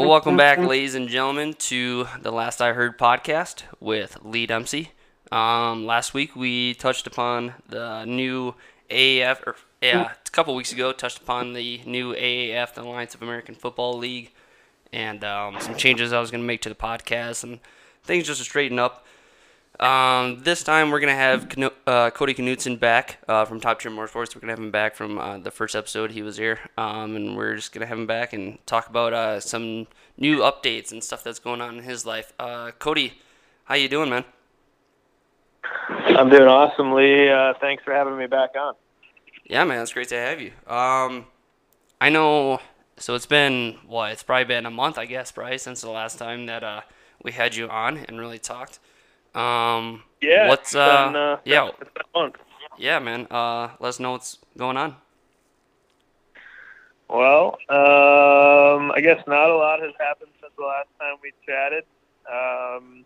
Well, welcome back, ladies and gentlemen, to the Last I Heard podcast with Lee Dempsey. Um, last week we touched upon the new AAF, or yeah, a couple weeks ago, touched upon the new AAF, the Alliance of American Football League, and um, some changes I was going to make to the podcast and things just to straighten up. Um, this time we're gonna have Kno- uh, Cody Knutson back uh, from Top Tier Motorsports. We're gonna have him back from uh, the first episode he was here, um, and we're just gonna have him back and talk about uh, some new updates and stuff that's going on in his life. Uh, Cody, how you doing, man? I'm doing awesome, Lee. Uh, thanks for having me back on. Yeah, man, it's great to have you. Um, I know. So it's been what? It's probably been a month, I guess, probably since the last time that uh, we had you on and really talked. Um, Yeah. What's uh? been, uh, yeah, fun. yeah, man. Uh, let us know what's going on. Well, um, I guess not a lot has happened since the last time we chatted. Um,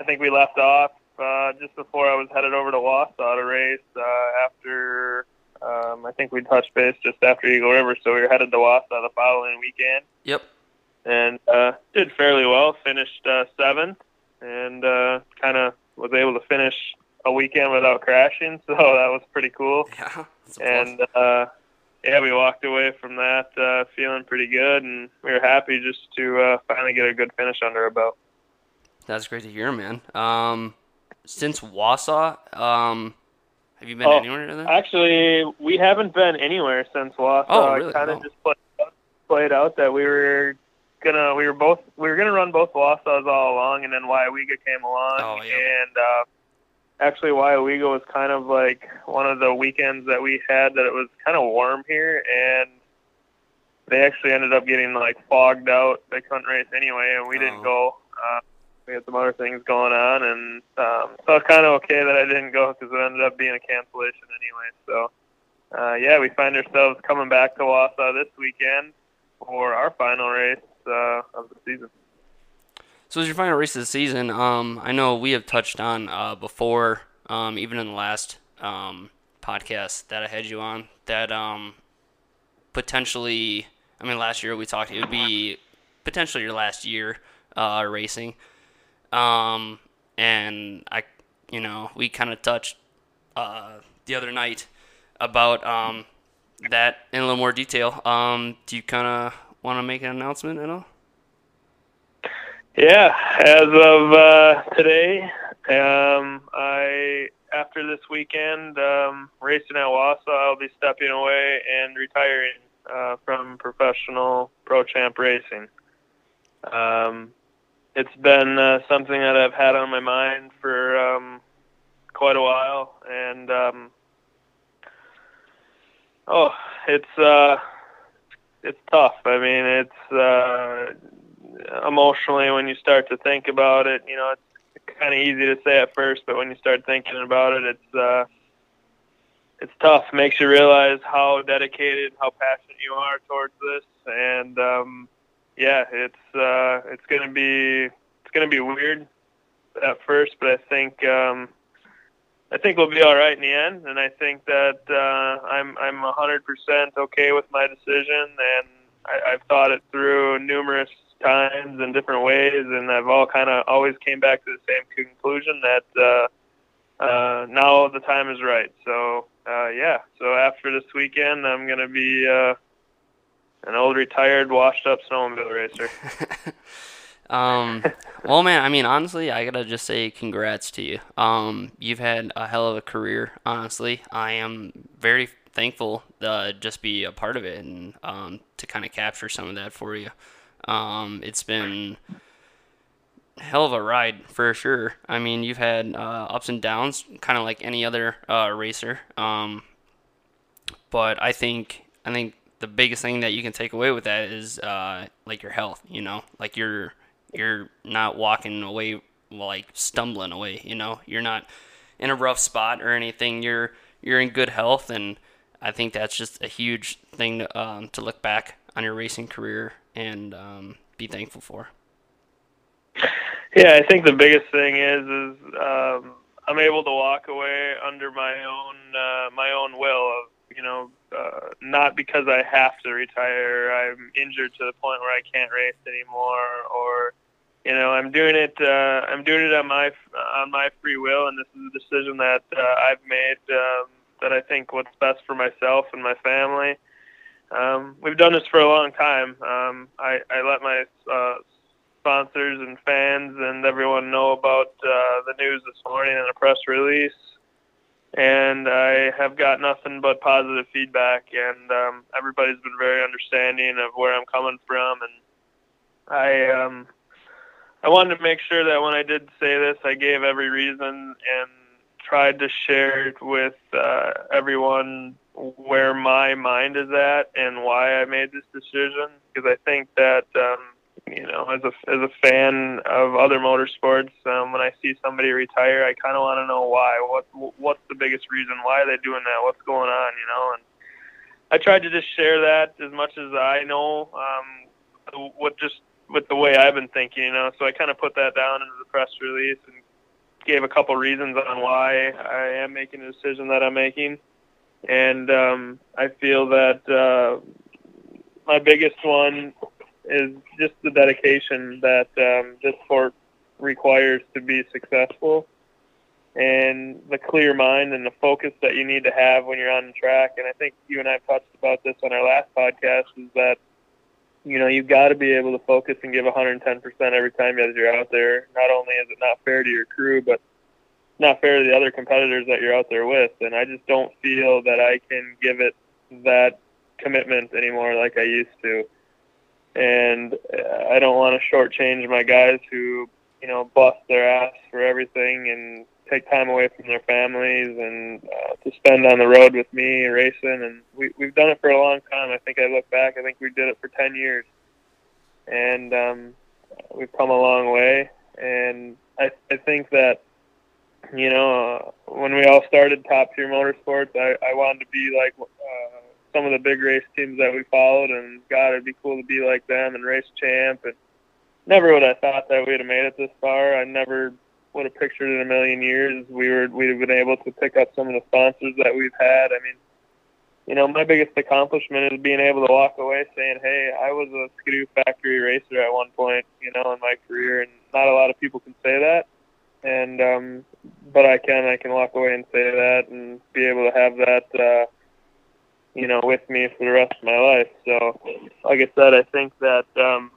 I think we left off uh, just before I was headed over to Wausau to race. Uh, after um, I think we touched base just after Eagle River, so we were headed to Wausau the following weekend. Yep. and uh, did fairly well. Finished uh, seventh, and uh, kind of was able to finish a weekend without crashing. So that was pretty cool. Yeah. A. And uh, yeah, we walked away from that uh, feeling pretty good, and we were happy just to uh, finally get a good finish under our belt. That's great to hear, man. Um, since Wausau, um, have you been Oh, anywhere there? Actually, we haven't been anywhere since Wausau. Oh, really? Kind of Oh. just played played out that we were gonna we were both we were gonna run both Wausau's all along, and then Weyauwega came along, Oh, yeah. and uh, actually Weyauwega was kind of like one of the weekends that we had that it was kind of warm here, and they actually ended up getting like fogged out. They couldn't race anyway, and we Oh. didn't go. Uh, we had some other things going on, and um, so it's kind of okay that I didn't go because it ended up being a cancellation anyway. So, uh, yeah, we find ourselves coming back to Wausau this weekend for our final race uh, of the season. So as your final race of the season, um, I know we have touched on uh, before, um, even in the last um, podcast that I had you on, that um, potentially, I mean, last year we talked, it would be potentially your last year uh, racing. Um, and I, you know, we kind of touched uh, the other night about um, that in a little more detail. Do you kind of want to make an announcement at all? Yeah, as of uh, today, um, I after this weekend um, racing at Wausau, I'll be stepping away and retiring uh, from professional pro champ racing. Um, it's been uh, something that I've had on my mind for um, quite a while, and um, oh, it's uh, it's tough. I mean, it's uh, emotionally when you start to think about it. You know, it's kind of easy to say at first, but when you start thinking about it, it's uh, it's tough. Makes you realize how dedicated, how passionate you are towards this, and um, yeah, it's uh, it's gonna be it's gonna be weird at first, but I think um, I think we'll be all right in the end, and I think that uh, I'm I'm 100% okay with my decision, and I, I've thought it through numerous times in different ways, and I've all kind of always came back to the same conclusion that uh, uh, now the time is right. So uh, yeah, so after this weekend, I'm gonna be uh, an old retired, washed-up snowmobile racer. Um, well, man, I mean, honestly, I gotta just say congrats to you. Um, you've had a hell of a career. Honestly, I am very thankful to just be a part of it and um, to kind of capture some of that for you. Um, it's been hell of a ride for sure. I mean, you've had uh, ups and downs, kind of like any other uh, racer. Um, but I think I think the biggest thing that you can take away with that is uh, like your health. You know, like you're you're not walking away like stumbling away. You know, you're not in a rough spot or anything. You're you're in good health, and I think that's just a huge thing to, um, to look back on your racing career and um, be thankful for. Yeah, I think the biggest thing is is um, I'm able to walk away under my own uh, my own will of you know, uh, not because I have to retire. I'm injured to the point where I can't race anymore, or you know, I'm doing it. Uh, I'm doing it on my on my free will, and this is a decision that uh, I've made um, that I think what's best for myself and my family. Um, we've done this for a long time. Um, I, I let my uh, sponsors and fans and everyone know about uh, the news this morning in a press release and I have got nothing but positive feedback, and um, everybody's been very understanding of where I'm coming from, and I um, I wanted to make sure that when I did say this, I gave every reason and tried to share it with uh, everyone where my mind is at and why I made this decision, because I think that. Um, you know, as a as a fan of other motorsports, um, when I see somebody retire, I kind of want to know why. What what's the biggest reason? Why are they doing that? What's going on? You know, and I tried to just share that as much as I know. Um, what just with the way I've been thinking, you know. So I kind of put that down into the press release and gave a couple reasons on why I am making the decision that I'm making. And um, I feel that uh, my biggest one is just the dedication that um, this sport requires to be successful and the clear mind and the focus that you need to have when you're on the track. And I think you and I touched about this on our last podcast is that, you know, you've got to be able to focus and give 110% every time as you're out there. Not only is it not fair to your crew, but not fair to the other competitors that you're out there with. And I just don't feel that I can give it that commitment anymore like I used to and uh, I don't want to shortchange my guys who you know bust their ass for everything and take time away from their families and uh, to spend on the road with me racing and we we've done it for a long time. I think I look back, I think we did it for 10 years. And um we've come a long way and I I think that you know, uh, when we all started Top Tier Motorsports, I I wanted to be like uh some of the big race teams that we followed, and God, it'd be cool to be like them and race champ. And never would I thought that we'd have made it this far. I never would have pictured in a million years we were we'd have been able to pick up some of the sponsors that we've had. I mean, you know, my biggest accomplishment is being able to walk away saying, "Hey, I was a Ski-Doo factory racer at one point, you know, in my career," and not a lot of people can say that. And um, but I can, I can walk away and say that, and be able to have that. Uh, you know, with me for the rest of my life. So, like I said, I think that um,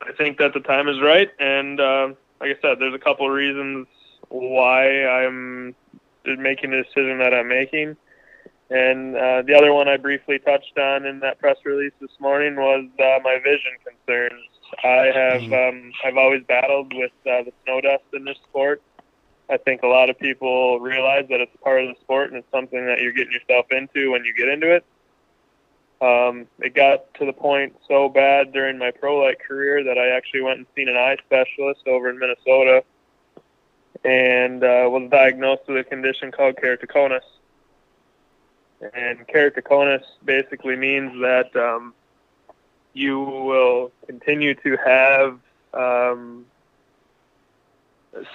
I think that the time is right, and uh, like I said, there's a couple of reasons why I'm making the decision that I'm making. And uh, the other one I briefly touched on in that press release this morning was uh, my vision concerns. I have mm-hmm. um, I've always battled with uh, the snow dust in this sport, I think a lot of people realize that it's part of the sport and it's something that you're getting yourself into when you get into it. Um, it got to the point so bad during my pro light career that I actually went and seen an eye specialist over in Minnesota and uh, was diagnosed with a condition called keratoconus. And keratoconus basically means that um, you will continue to have um,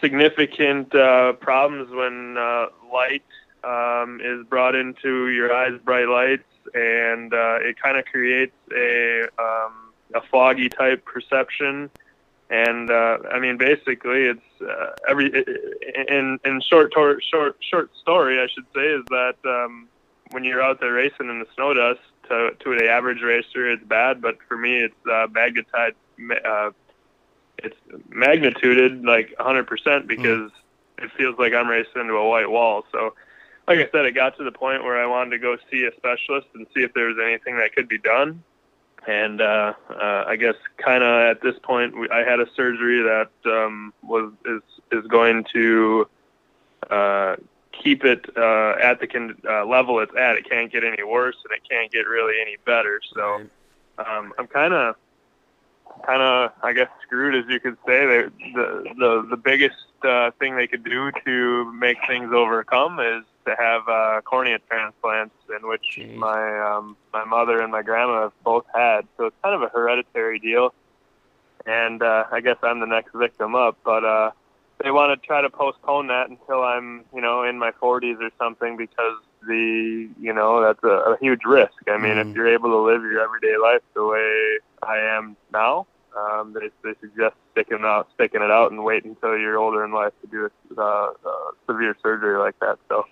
significant uh, problems when uh, light um, is brought into your eyes, bright lights, and uh, it kind of creates a um, a foggy type perception. And uh, I mean, basically, it's uh, every in in short short short story, I should say, is that um, when you're out there racing in the snow dust, to to the average racer, it's bad, but for me, it's uh, magnetized uh, it's magnituded like 100% because mm. it feels like I'm racing into a white wall. So, like I said, it got to the point where I wanted to go see a specialist and see if there was anything that could be done. And uh, uh, I guess kind of at this point, we, I had a surgery that um, was is is going to uh, keep it uh, at the con- uh, level it's at. It can't get any worse, and it can't get really any better. So um, I'm kind of kind of, I guess, screwed, as you could say. They, the the the biggest uh, thing they could do to make things overcome is to have uh, cornea transplants, in which Jeez. my um, my mother and my grandma have both had. So it's kind of a hereditary deal, and uh, I guess I'm the next victim up. But uh, they want to try to postpone that until I'm, you know, in my 40s or something because the, you know, that's a, a huge risk. I mean, mm. if you're able to live your everyday life the way I am now, um, they, they suggest sticking out, sticking it out, and wait until you're older in life to do a uh, uh, severe surgery like that. So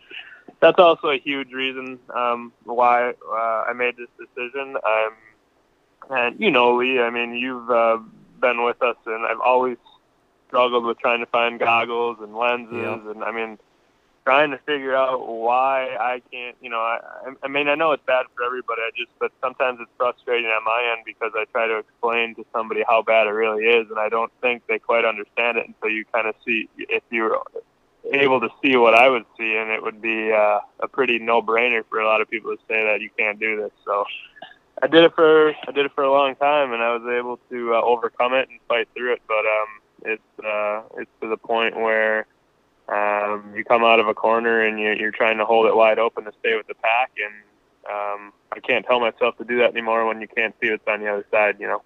that's also a huge reason um, why uh, I made this decision. I'm, and you know, Lee. I mean, you've uh, been with us, and I've always struggled with trying to find goggles and lenses, yeah. and I mean, trying to figure out why I can't. You know, I, I mean, I know it's bad for everybody. I just, but sometimes it's frustrating on my end because I try to explain to somebody how bad it really is, and I don't think they quite understand it until you kind of see if you're able to see what I would see, and it would be uh, a pretty no-brainer for a lot of people to say that you can't do this. So. I did it for I did it for a long time, and I was able to uh, overcome it and fight through it. But um, it's uh, it's to the point where um, you come out of a corner and you're, you're trying to hold it wide open to stay with the pack, and um, I can't tell myself to do that anymore when you can't see what's on the other side. You know.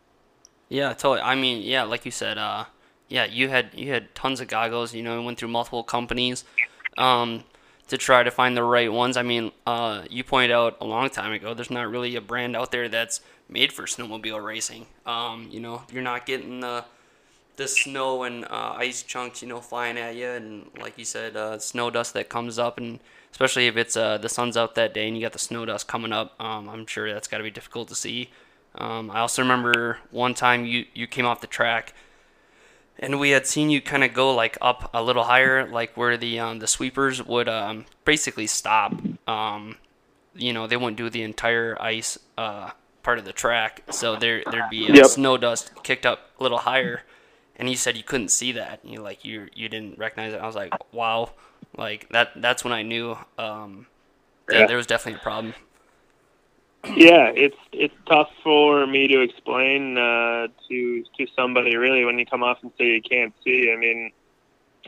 Yeah, totally. I mean, yeah, like you said, uh, yeah, you had you had tons of goggles. You know, went through multiple companies um, to try to find the right ones. I mean, uh, you pointed out a long time ago. There's not really a brand out there that's made for snowmobile racing. Um, you know, you're not getting the the snow and uh, ice chunks, you know, flying at you, and like you said, uh, snow dust that comes up, and especially if it's uh, the sun's out that day and you got the snow dust coming up, um, I'm sure that's got to be difficult to see. Um, I also remember one time you you came off the track, and we had seen you kind of go like up a little higher, like where the um, the sweepers would um, basically stop. Um, you know, they wouldn't do the entire ice uh, part of the track, so there there'd be uh, yep. snow dust kicked up a little higher and he said you couldn't see that. You like you you didn't recognize it. I was like, wow, like that. That's when I knew um, that yeah. there was definitely a problem. Yeah, it's it's tough for me to explain uh, to to somebody really when you come off and say you can't see. I mean,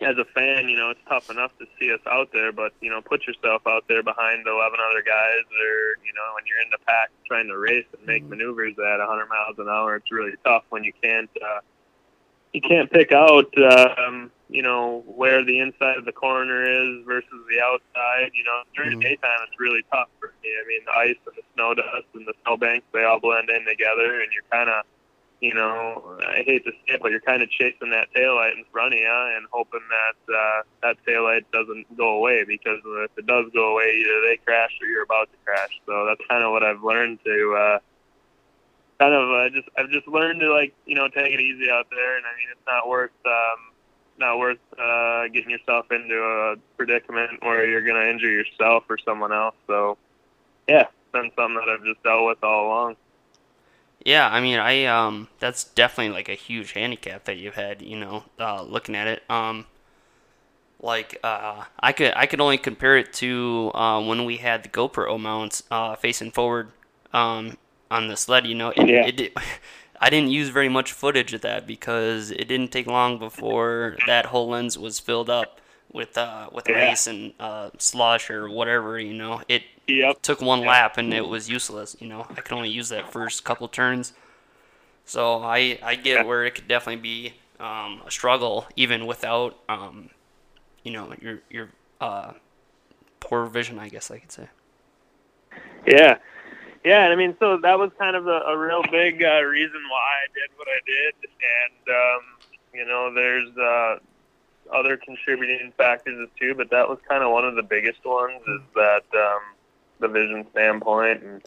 as a fan, you know, it's tough enough to see us out there, but you know, put yourself out there behind 11 other guys, or you know, when you're in the pack trying to race and make mm-hmm. maneuvers at 100 miles an hour, it's really tough when you can't. Uh, you can't pick out, um, you know, where the inside of the corner is versus the outside. You know, during mm-hmm. the daytime, it's really tough for me. I mean, the ice and the snow dust and the snowbanks, they all blend in together, and you're kind of, you know, I hate to say it, but you're kind of chasing that tail light in front of you and hoping that uh, that tail light doesn't go away because if it does go away, either they crash or you're about to crash. So that's kind of what I've learned to. Uh, kind of uh, just I've just learned to like you know take it easy out there, and I mean it's not worth um, not worth uh, getting yourself into a predicament where you're going to injure yourself or someone else. So yeah, it's been something that I've just dealt with all along. Yeah, I mean, I um, that's definitely like a huge handicap that you've had. You know, uh, looking at it, um, like uh, I could I could only compare it to uh, when we had the GoPro mounts uh, facing forward. Um, on the sled. You know, it, yeah. it, it, I didn't use very much footage of that because it didn't take long before that whole lens was filled up with uh, with yeah. ice and uh, slush or whatever. You know, it yep. took one yep. lap and it was useless. You know, I could only use that first couple turns. So I I get where it could definitely be um, a struggle even without um, you know your your uh, poor vision. I guess I could say. Yeah, yeah, I mean, so that was kind of a, a real big uh, reason why I did what I did, and um, you know, there's uh, other contributing factors too, but that was kind of one of the biggest ones is that um, the vision standpoint, and,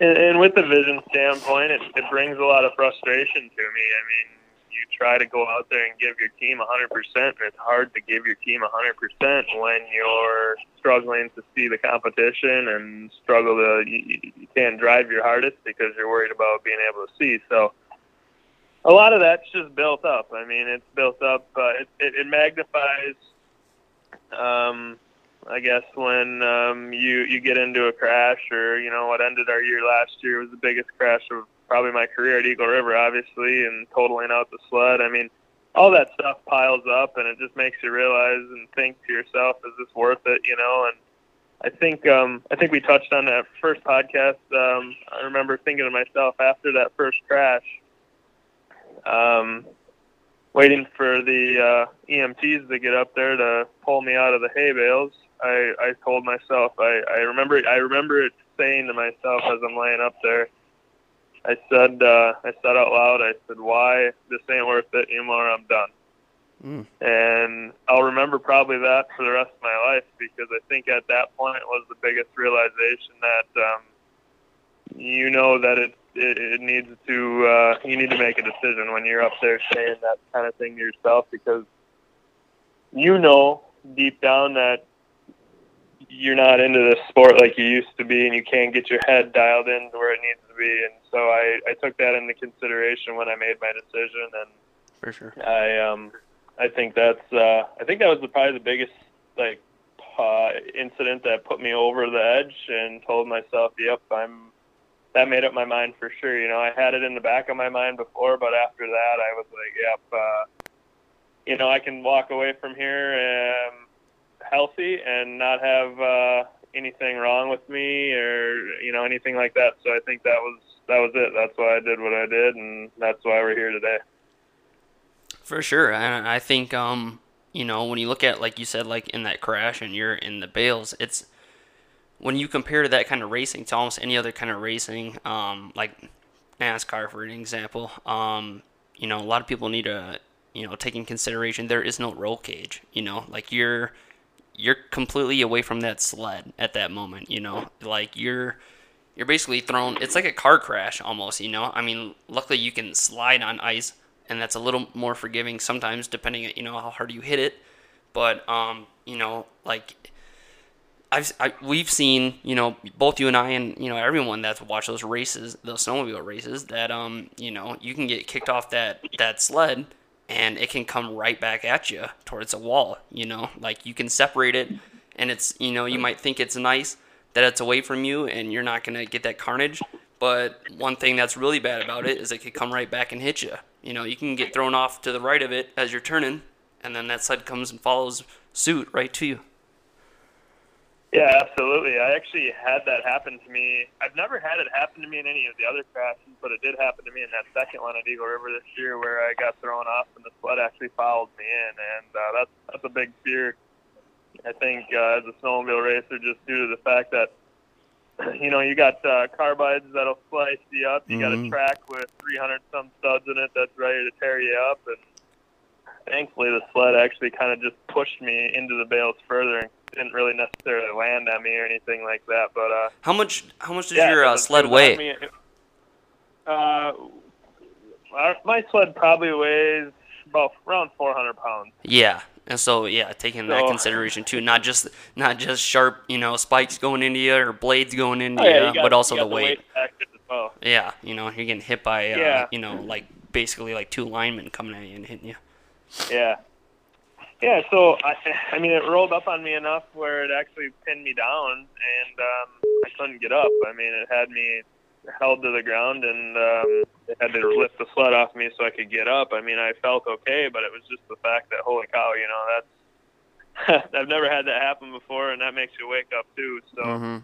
and and with the vision standpoint, it, it brings a lot of frustration to me. I mean, you try to go out there and give your team 100%, and it's hard to give your team 100% when you're struggling to see the competition and struggle to you, you can't drive your hardest because you're worried about being able to see. So a lot of that's just built up. I mean, it's built up. Uh, it, it, it magnifies. Um, I guess when um, you you get into a crash, or you know what ended our year last year was the biggest crash of probably my career at Eagle River, obviously, and totaling out the sled. I mean, all that stuff piles up, and it just makes you realize and think to yourself, is this worth it? You know, and I think um, I think we touched on that first podcast. Um, I remember thinking to myself after that first crash, um, waiting for the uh, EMTs to get up there to pull me out of the hay bales, I, I told myself I, I remember I remember it saying to myself as I'm laying up there. I said uh, I said out loud I said why this ain't worth it anymore I'm done. Mm. And I'll remember probably that for the rest of my life because I think at that point was the biggest realization that um, you know that it, it it needs to uh, you need to make a decision when you're up there saying that kind of thing to yourself because you know deep down that you're not into this sport like you used to be and you can't get your head dialed in to where it needs to be. And so I, I took that into consideration when I made my decision. And for sure. I um I think that's uh I think that was the, probably the biggest like uh incident that put me over the edge and told myself yep I'm that made up my mind for sure. You know I had it in the back of my mind before but after that I was like yep uh you know I can walk away from here um healthy and not have uh, anything wrong with me or you know anything like that. So I think that was that was it. That's why I did what I did, and that's why we're here today. For sure, and I think um, you know when you look at like you said like in that crash and you're in the bales, it's when you compare that kind of racing to almost any other kind of racing, um, like NASCAR for an example, um, you know a lot of people need to you know take in consideration there is no roll cage. You know, like you're you're completely away from that sled at that moment, you know? Like you're you're basically thrown it's like a car crash almost, you know? I mean, luckily you can slide on ice and that's a little more forgiving sometimes depending on, you know, how hard you hit it. But um, you know, like I've I, we've seen, you know, both you and I and you know everyone that's watched those races, those snowmobile races, that um, you know, you can get kicked off that that sled and it can come right back at you towards a wall, you know? Like you can separate it and it's, you know, you might think it's nice that it's away from you and you're not going to get that carnage, but one thing that's really bad about it is it could come right back and hit you. You know, you can get thrown off to the right of it as you're turning and then that side comes and follows suit right to you. Yeah, absolutely. I actually had that happen to me. I've never had it happen to me in any of the other crashes, but it did happen to me in that second one at Eagle River this year, where I got thrown off and the sled actually followed me in, and uh, that's that's a big fear. I think uh, as a snowmobile racer, just due to the fact that you know you got uh, carbides that'll slice you up, you mm-hmm. got a track with 300 some studs in it that's ready to tear you up, and thankfully the sled actually kind of just pushed me into the bales further and didn't really necessarily land on me or anything like that. But uh, how much how much does yeah, your uh, sled weigh? Me, uh, my sled probably weighs about around 400 pounds. Yeah, and so yeah, taking so, that consideration too, not just not just sharp, you know, spikes going into you or blades going into oh, yeah, you, you but also the weight. weight well. Yeah, you know, you're getting hit by, uh, yeah. you know, like basically like two linemen coming at you and hitting you. Yeah, yeah, so I, I mean, it rolled up on me enough where it actually pinned me down, and um, I couldn't get up. I mean, it had me held to the ground, and um, it had to lift the sled off me so I could get up. I mean, I felt okay, but it was just the fact that holy cow, you know, that's I've never had that happen before, and that makes you wake up too. So, mm-hmm.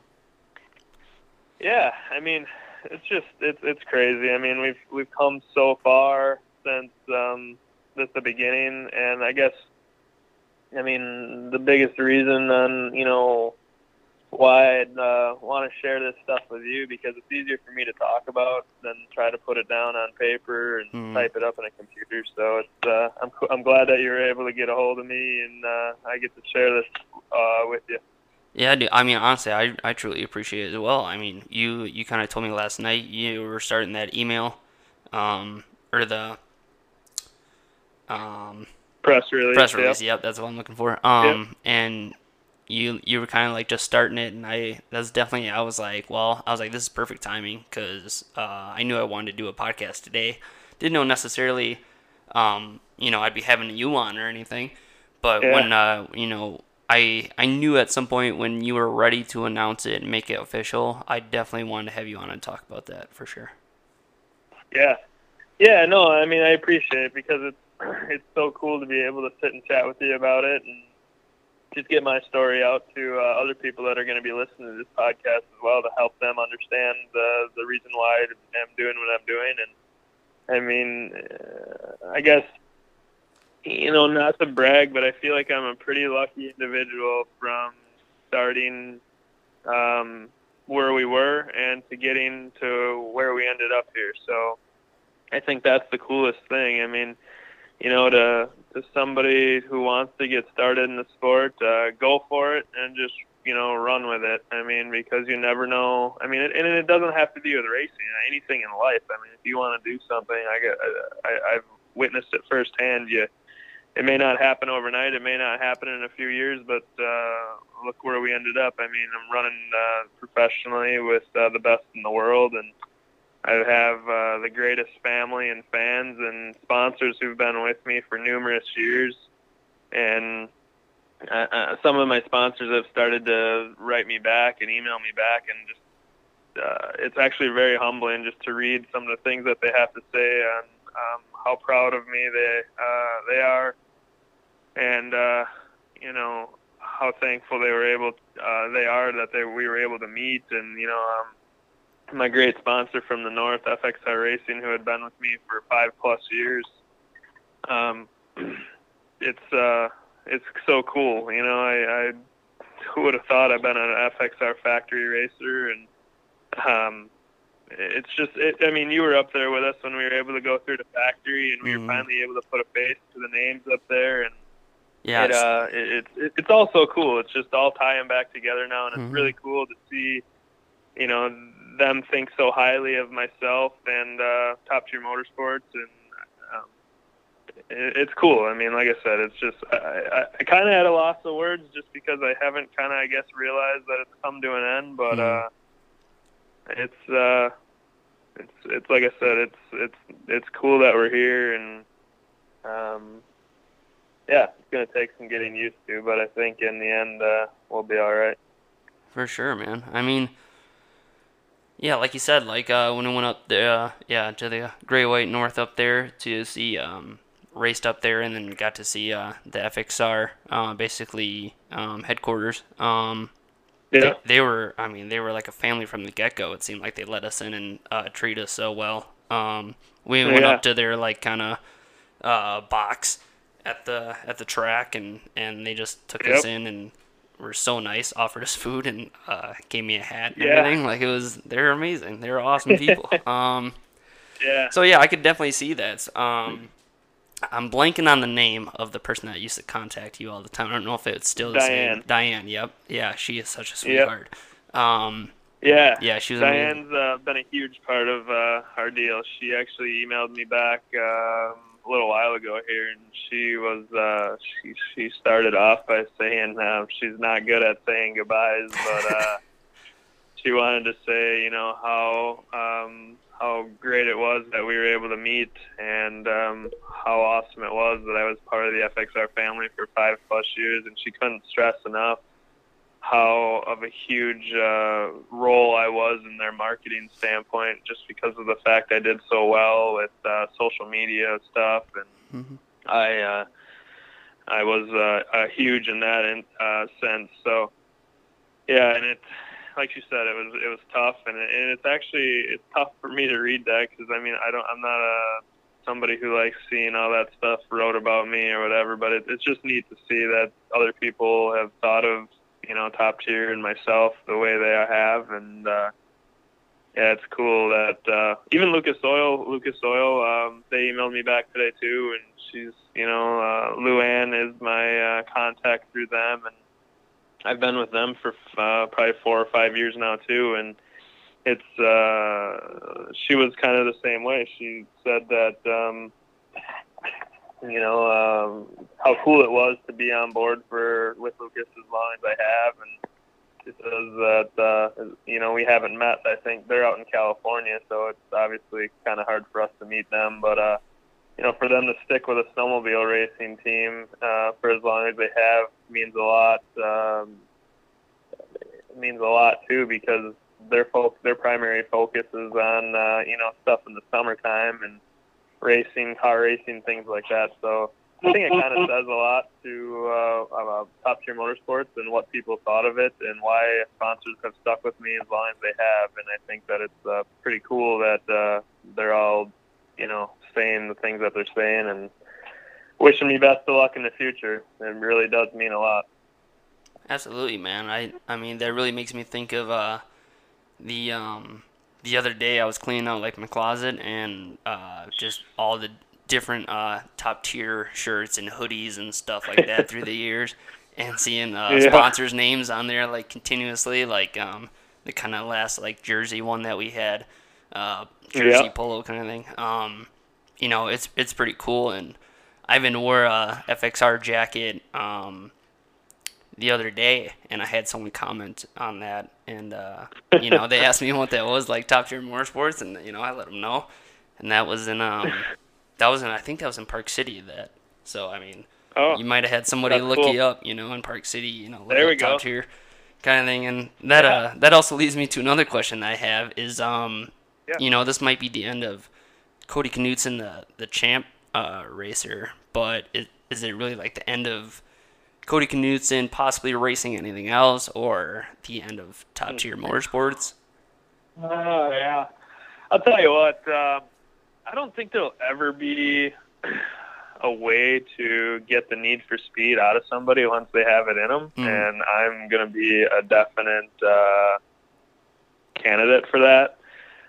yeah, I mean, it's just it's it's crazy. I mean, we've we've come so far since um, since the beginning, and I guess I mean, the biggest reason on you know why I'd uh, want to share this stuff with you because it's easier for me to talk about than try to put it down on paper and mm. type it up in a computer. So it's uh, I'm I'm glad that you were able to get a hold of me and uh, I get to share this uh, with you. Yeah, I mean, honestly, I, I truly appreciate it as well. I mean, you you kind of told me last night you were starting that email, um, or the um, press release. Press release. Yep, yep that's what I'm looking for. Um, yep. and you you were kind of like just starting it, and I that's definitely I was like, well, I was like, this is perfect timing because uh, I knew I wanted to do a podcast today. Didn't know necessarily, um, you know, I'd be having you on or anything, but yeah. when uh, you know. I, I knew at some point when you were ready to announce it and make it official, I definitely wanted to have you on and talk about that for sure. Yeah, yeah, no, I mean I appreciate it because it's it's so cool to be able to sit and chat with you about it and just get my story out to uh, other people that are going to be listening to this podcast as well to help them understand the the reason why I'm doing what I'm doing. And I mean, uh, I guess you know, not to brag, but I feel like I'm a pretty lucky individual from starting um, where we were and to getting to where we ended up here. So I think that's the coolest thing. I mean, you know, to to somebody who wants to get started in the sport, uh, go for it and just you know run with it. I mean, because you never know. I mean, it, and it doesn't have to do with racing. Anything in life. I mean, if you want to do something, I get, I, I've witnessed it firsthand. You it may not happen overnight. It may not happen in a few years, but uh, look where we ended up. I mean, I'm running uh, professionally with uh, the best in the world, and I have uh, the greatest family and fans and sponsors who've been with me for numerous years. And uh, uh, some of my sponsors have started to write me back and email me back, and just uh, it's actually very humbling just to read some of the things that they have to say on um, how proud of me they uh, they are and uh, you know how thankful they were able they are that they we were able to meet and you know um, my great sponsor from the north FXR Racing who had been with me for five plus years um, it's uh, it's so cool you know I, I who would have thought I've been an FXR factory racer and um, it's just it, I mean you were up there with us when we were able to go through the factory and we mm-hmm. were finally able to put a face to the names up there and yeah, it, uh, it, it, it's all so cool. It's just all tying back together now, and it's mm-hmm. really cool to see, you know, them think so highly of myself and uh, Top Tier Motorsports, and um, it, it's cool. I mean, like I said, it's just I, I, I kind of had a loss of words just because I haven't kind of I guess realized that it's come to an end, but mm-hmm. uh, it's uh, it's it's like I said, it's it's it's cool that we're here and. Um, yeah, it's going to take some getting used to, but I think in the end uh, we'll be all right. For sure, man. I mean, yeah, like you said, like uh, when I went up there, uh, yeah, to the Gray White North up there to see, um, raced up there, and then got to see uh, the FXR, uh, basically um, headquarters. Um, yeah. They, they, were, I mean, they were like a family from the get go. It seemed like they let us in and uh, treat us so well. Um, we went yeah. up to their like kind of uh, box at the at the track, and and they just took yep. us in and were so nice, offered us food, and uh, gave me a hat and yeah. everything. Like it was, they're amazing. They're awesome people. um, yeah. So yeah, I could definitely see that. Um, I'm blanking on the name of the person that used to contact you all the time. I don't know if it's still the Diane. same. Diane. Yep. Yeah, she is such a sweetheart. Yep. Um, yeah. Yeah, she was. Diane's uh, been a huge part of uh, our deal. She actually emailed me back. Um, a little while ago here, and she was uh, she she started off by saying um, she's not good at saying goodbyes, but uh, she wanted to say you know how um, how great it was that we were able to meet, and um, how awesome it was that I was part of the FXR family for five plus years, and she couldn't stress enough how of a huge uh, role I was in their marketing standpoint, just because of the fact I did so well with uh, social media stuff, and mm-hmm. I uh, I was uh, uh, huge in that in, uh, sense. So yeah, and it like you said, it was it was tough, and, it, and it's actually it's tough for me to read that because I mean I don't I'm not a somebody who likes seeing all that stuff wrote about me or whatever, but it, it's just neat to see that other people have thought of you know, top tier and myself the way they have. And, uh, yeah, it's cool that, uh, even Lucas Oil, Lucas Oil, um, they emailed me back today too. And she's, you know, uh, Luann is my, uh, contact through them. And I've been with them for, uh, probably four or five years now too. And, it's uh she was kind of the same way she said that um you know um, how cool it was to be on board for with Lucas as long as I have, and she says that uh, you know we haven't met. I think they're out in California, so it's obviously kind of hard for us to meet them. But uh, you know, for them to stick with a snowmobile racing team uh, for as long as they have means a lot. Um, means a lot too because their folk their primary focus is on uh, you know stuff in the summertime and racing, car racing, things like that. So I think it kind of says a lot to uh, Top Tier Motorsports and what people thought of it and why sponsors have stuck with me as long as they have. And I think that it's uh, pretty cool that uh, they're all, you know, saying the things that they're saying. And wishing me best of luck in the future. It really does mean a lot. Absolutely, man. I I mean that really makes me think of uh, the um, the other day I was cleaning out like my closet and uh, just all the different uh, top tier shirts and hoodies and stuff like that through the years, and seeing uh, yeah. sponsors' names on there like continuously, like um, the kind of last like jersey one that we had, uh, jersey yeah. polo kind of thing. Um, you know, it's it's pretty cool, and I even wore a FXR jacket. Um, the other day, and I had someone comment on that, and uh, you know they asked me what that was, like top tier motorsports, and you know I let them know, and that was in um, that was in I think that was in Park City that. So I mean, oh, you might have had somebody look cool. you up, you know, in Park City, you know, there we up top tier kind of thing, and that yeah. uh that also leads me to another question that I have is um, yeah. you know, this might be the end of Cody Knutson, the the champ uh, racer, but it, is it really like the end of Cody Knutson possibly racing anything else or the end of top tier hmm. motorsports? Oh, uh, yeah. I'll tell you what, uh, I don't think there'll ever be a way to get the need for speed out of somebody once they have it in them. Mm. And I'm going to be a definite uh, candidate for that.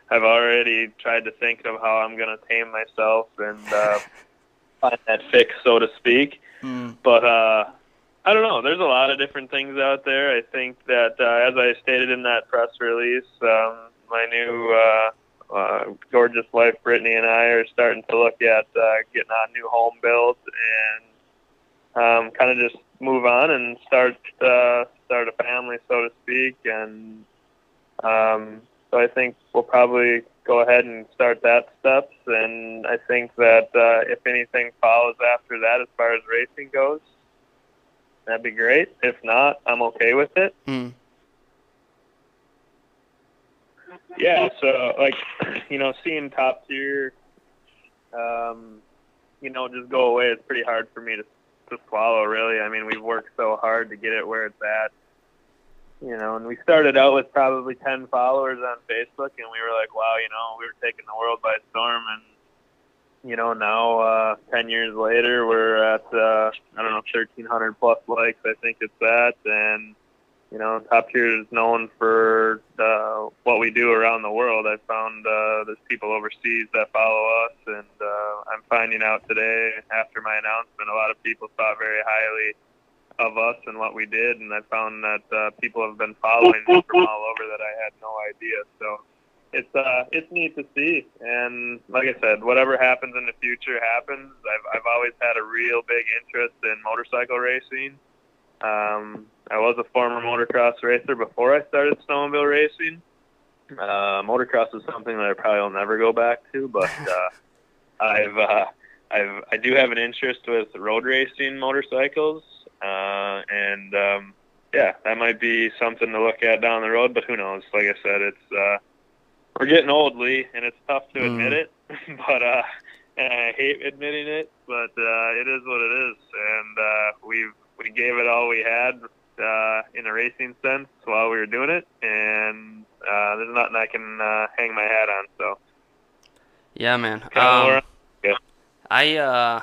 I've already tried to think of how I'm going to tame myself and uh, find that fix, so to speak. Mm. But uh, I don't know. There's a lot of different things out there. I think that, uh, as I stated in that press release, um, my new uh, uh, gorgeous wife Brittany and I are starting to look at uh, getting on new home builds and um, kind of just move on and start uh, start a family, so to speak. And um, so I think we'll probably go ahead and start that steps. And I think that uh, if anything follows after that, as far as racing goes, that'd be great. If not, I'm okay with it. Mm. Yeah, so like you know, seeing top tier, um, you know, just go away is pretty hard for me to to swallow. Really, I mean, we've worked so hard to get it where it's at. You know, and we started out with probably ten followers on Facebook, and we were like, wow, you know, we were taking the world by storm, and you know, now uh, ten years later, we're at uh, I don't know, thirteen hundred plus likes. I think it's that, and you know, Top Tier is known for uh, what we do around the world. I found uh, there's people overseas that follow us, and uh, I'm finding out today after my announcement, a lot of people thought very highly of us and what we did, and I found that uh, people have been following me from all over that I had no idea. So it's uh it's neat to see and like I said, whatever happens in the future happens. I've I've always had a real big interest in motorcycle racing. Um I was a former motocross racer before I started snowmobile racing. Uh motocross is something that I probably will never go back to, but uh I've uh I've I do have an interest with road racing motorcycles. Uh and um yeah, that might be something to look at down the road, but who knows? Like I said, it's uh we're getting old, Lee, and it's tough to admit mm. it, but uh, I hate admitting it, but uh, it is what it is, and uh, we've we gave it all we had uh, in a racing sense while we were doing it, and uh, there's nothing I can uh, hang my hat on. So. Yeah, man. Um, yeah. I uh,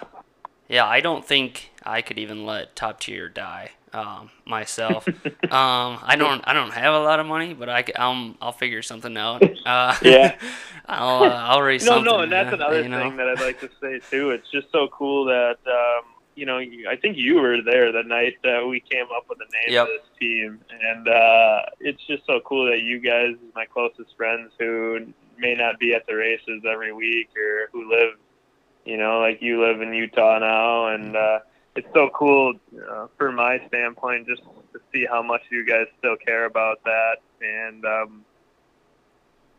yeah, I don't think I could even let top tier die um, myself. um, I don't I don't have a lot of money, but I I'll I'll figure something out. Uh, yeah, I'll uh, I'll raise no, something. No, and that's uh, another thing know? that I'd like to say too. It's just so cool that um, you know I think you were there the night that we came up with the name yep. of this team, and uh, it's just so cool that you guys, my closest friends, who may not be at the races every week or who live, you know, like you live in Utah now, and. Uh, it's so cool uh, from my standpoint just to see how much you guys still care about that, and um,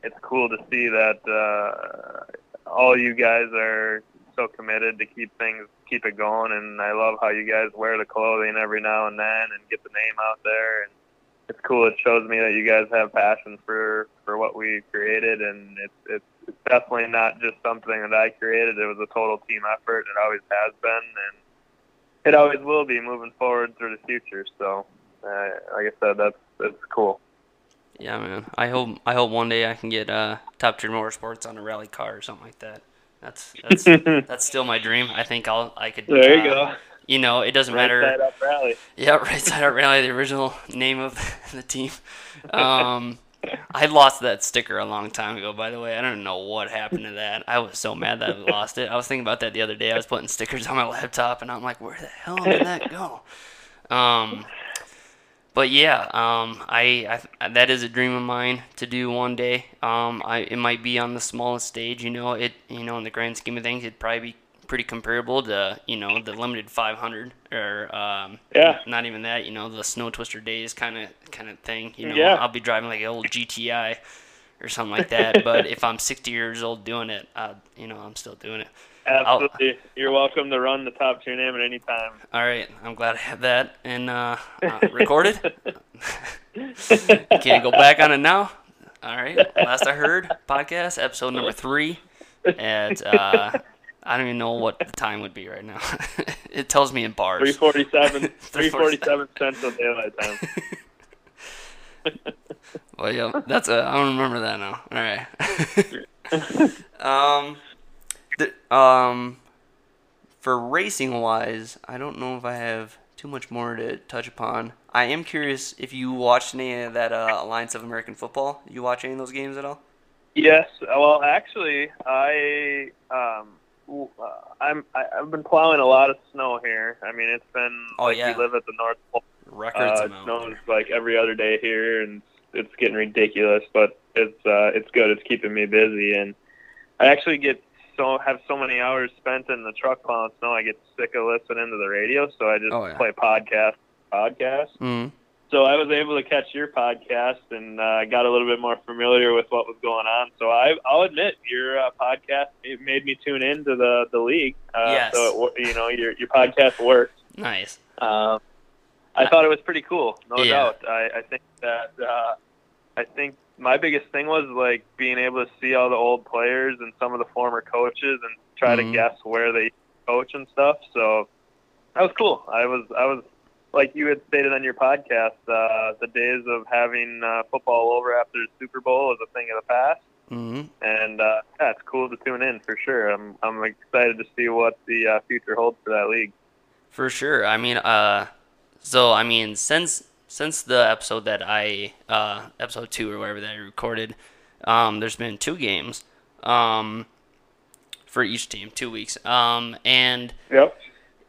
it's cool to see that uh, all you guys are so committed to keep things keep it going. And I love how you guys wear the clothing every now and then and get the name out there. And it's cool. It shows me that you guys have passion for for what we created, and it's it's, it's definitely not just something that I created. It was a total team effort. It always has been, and it always will be moving forward through the future. So, uh, like I said, that's that's cool. Yeah, man. I hope I hope one day I can get uh, top tier motorsports on a rally car or something like that. That's that's that's still my dream. I think I'll I could. There you uh, go. You know, it doesn't Right matter. Right side up rally. Yeah, right side up rally, the original name of the team. Um, I lost that sticker a long time ago. By the way, I don't know what happened to that. I was so mad that I lost it. I was thinking about that the other day. I was putting stickers on my laptop, and I'm like, where the hell did that go? Um, but yeah, um, I, I that is a dream of mine to do one day. Um, I it might be on the smallest stage. You know, it you know in the grand scheme of things, it'd probably be pretty comparable to you know the limited 500 or um, Yeah. not even that. You know, the snow twister days kind of kind of thing. You know, Yeah. I'll be driving like an old GTI or something like that. but if I'm 60 years old doing it, uh, you know, I'm still doing it. Absolutely. You're welcome to run the Top Tier name at any time. All right, I'm glad I have that and uh, uh, recorded. Can't go back on it now. All right, last I heard, podcast episode number three. At uh, I don't even know what the time would be right now. it tells me in bars. 347, 347 cents Central Daylight Time. Well, yeah, that's a. I don't remember that now. All right. um, the, um, for racing wise, I don't know if I have too much more to touch upon. I am curious if you watched any of that uh, Alliance of American Football. You watch any of those games at all? Yes. Well, actually, I um, uh, I'm I, I've been plowing a lot of snow here. I mean, it's been Oh, like yeah. we live at the North Pole. Records Uh, amount. snows like every other day here, and it's getting ridiculous. But it's uh, it's good. It's keeping me busy, and I actually get so have so many hours spent in the truck plowing snow. I get sick of listening to the radio, so I just Oh, yeah. play podcast podcast. Mm. So I was able to catch your podcast and uh, got a little bit more familiar with what was going on. So I, I'll admit your uh, podcast it made me tune into the the league. Uh, Yes. So it, you know your your podcast worked. Nice. Um, I thought it was pretty cool, no Yeah. doubt. I, I think that uh, I think my biggest thing was like being able to see all the old players and some of the former coaches and try Mhm. to guess where they coach and stuff. So that was cool. I was I was like you had stated on your podcast, uh, the days of having uh, football over after the Super Bowl is a thing of the past. Mm. And uh, yeah, it's cool to tune in for sure. I'm I'm excited to see what the uh, future holds for that league. For sure. I mean, uh, so I mean, since since the episode that I uh, episode two or whatever that I recorded, um, there's been two games, um, for each team, two weeks, um, and Yep.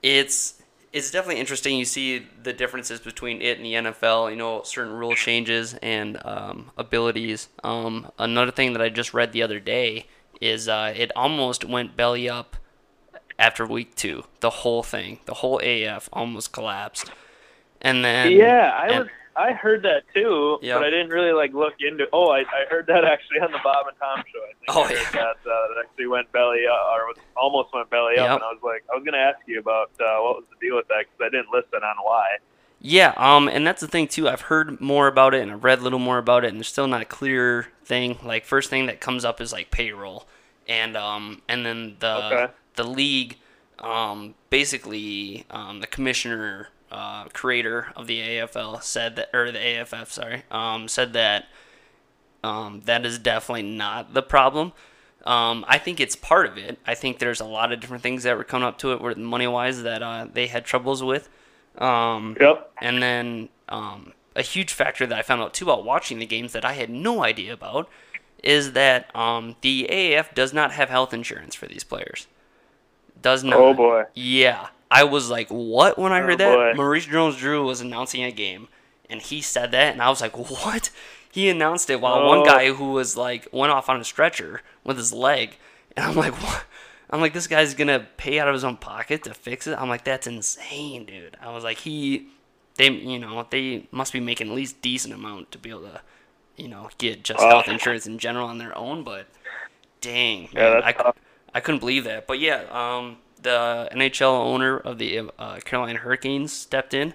it's it's definitely interesting. You see the differences between it and the NFL. You know, certain rule changes and um, abilities. Um, another thing that I just read the other day is uh, it almost went belly up after week two. The whole thing, the whole AF almost collapsed. And then yeah, I and- was. I heard that too, Yeah. but I didn't really like look into. Oh, I, I heard that actually on the Bob and Tom show. I think Oh, I heard yeah. that uh, that actually went belly up, or was almost went belly up. And I was like, I was going to ask you about uh, what was the deal with that because I didn't listen on why. Yeah, um, and that's the thing too. I've heard more about it and I've read a little more about it, and there's still not a clear thing. Like first thing that comes up is like payroll, and um, and then the Okay. the league, um, basically um, the commissioner, uh, creator of the AFL said that, or the AFF, sorry, um, said that um, that is definitely not the problem. Um, I think it's part of it. I think there's a lot of different things that were coming up to it, where money wise that uh, they had troubles with. Um, Yep. and then um, a huge factor that I found out too about watching the games that I had no idea about is that um, the AAF does not have health insurance for these players. Does not. Oh boy. Yeah. I was like, what when I Oh, heard that? boy. Maurice Jones Drew was announcing a game, and he said that, and I was like, what? He announced it while one Oh. guy who was like went off on a stretcher with his leg, and I'm like, what? I'm like, this guy's gonna pay out of his own pocket to fix it. I'm like, that's insane, dude. I was like, he, they, you know, they must be making at least decent amount to be able to, you know, get just Oh. health insurance in general on their own. But dang, Yeah, man, I, tough. I couldn't believe that. But yeah, um, the NHL owner of the uh, Carolina Hurricanes stepped in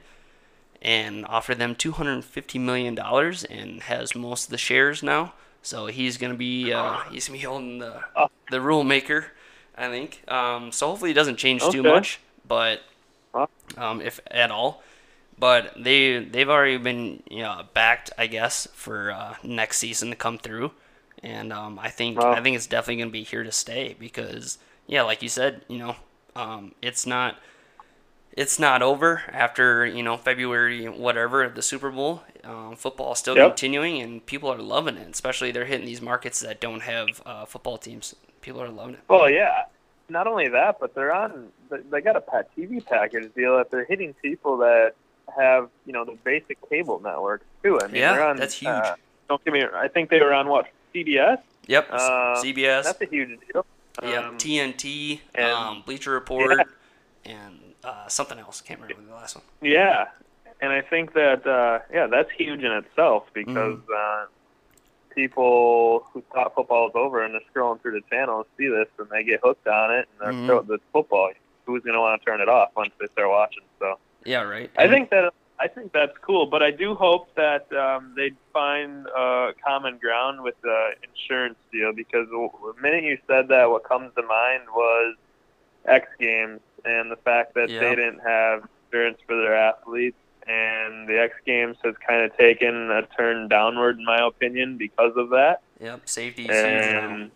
and offered them two hundred fifty million dollars and has most of the shares now. So he's gonna be uh, he's gonna be holding the Oh. the rule maker, I think. Um, so hopefully it doesn't change too much, but um, if at all. But they they've already been you know, backed, I guess, for uh, next season to come through, and um, I think Wow. I think it's definitely gonna be here to stay because yeah, like you said, you know, um, it's not it's not over after you know February whatever the Super Bowl. Um, football is still Yep. continuing, and people are loving it. Especially they're hitting these markets that don't have uh, football teams. People are loving it. Well, yeah. Not only that, but they're on. they- got a TV package deal that they're hitting people that have you know the basic cable networks too. I mean, Yeah, they're on, that's huge. Uh, don't give me. I think they were on what CBS. Yep, Uh, CBS. That's a huge deal. Yeah, Um, TNT, and- um, Bleacher Report, and uh, something else. Can't remember the last one. Yeah, and I think that uh, yeah, that's huge in itself because Mm-hmm. uh, people who thought football was over and they're scrolling through the channels see this and they get hooked on it and they're Mhm. so this football. Who's going to want to turn it off once they start watching? So Yeah, right. I think that I think that's cool, but I do hope that um, they find uh, common ground with the insurance deal because the minute you said that, what comes to mind was X Games and the fact that Yeah. they didn't have insurance for their athletes, and the X Games has kind of taken a turn downward, in my opinion, because of that. Yep, safety is now. And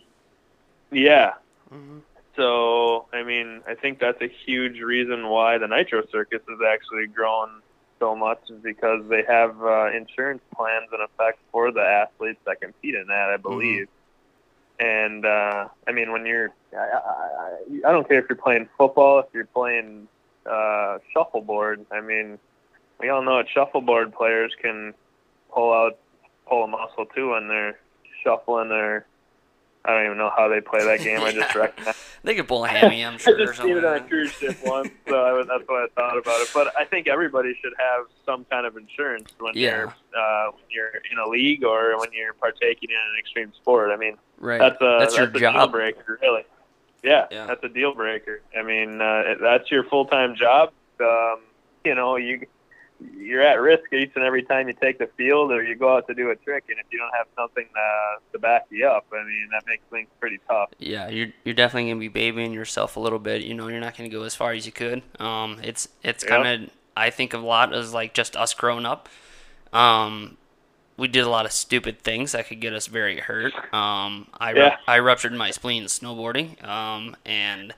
yeah, Mhm. so, I mean, I think that's a huge reason why the Nitro Circus has actually grown so much is because they have uh, insurance plans in effect for the athletes that compete in that, I believe. And uh, I mean, when you're, I, I, I- I don't care if you're playing football, if you're playing uh, shuffleboard. I mean, we all know that shuffleboard players can pull out, pull a muscle too when they're shuffling their. I don't even know how they play that game. I just recognize. They could pull a hammy, I'm sure. I just seen it on a cruise ship once, so I was, that's why I thought about it. But I think everybody should have some kind of insurance when Yeah. you're uh, when you're in a league or when you're partaking in an extreme sport. I mean, Right. that's a That's your a deal breaker, really. Yeah, Yeah. that's a deal breaker. I mean, uh, that's your full time job. Um, you know, you you're at risk each and every time you take the field or you go out to do a trick, and if you don't have something to, to back you up, I mean, that makes things pretty tough. Yeah, you're you're definitely gonna be babying yourself a little bit. You know, you're not gonna go as far as you could. Um, it's it's kind of I think of a lot as like just us growing up. Um, we did a lot of stupid things that could get us very hurt. Um, I ru- I ruptured my spleen snowboarding. Um, and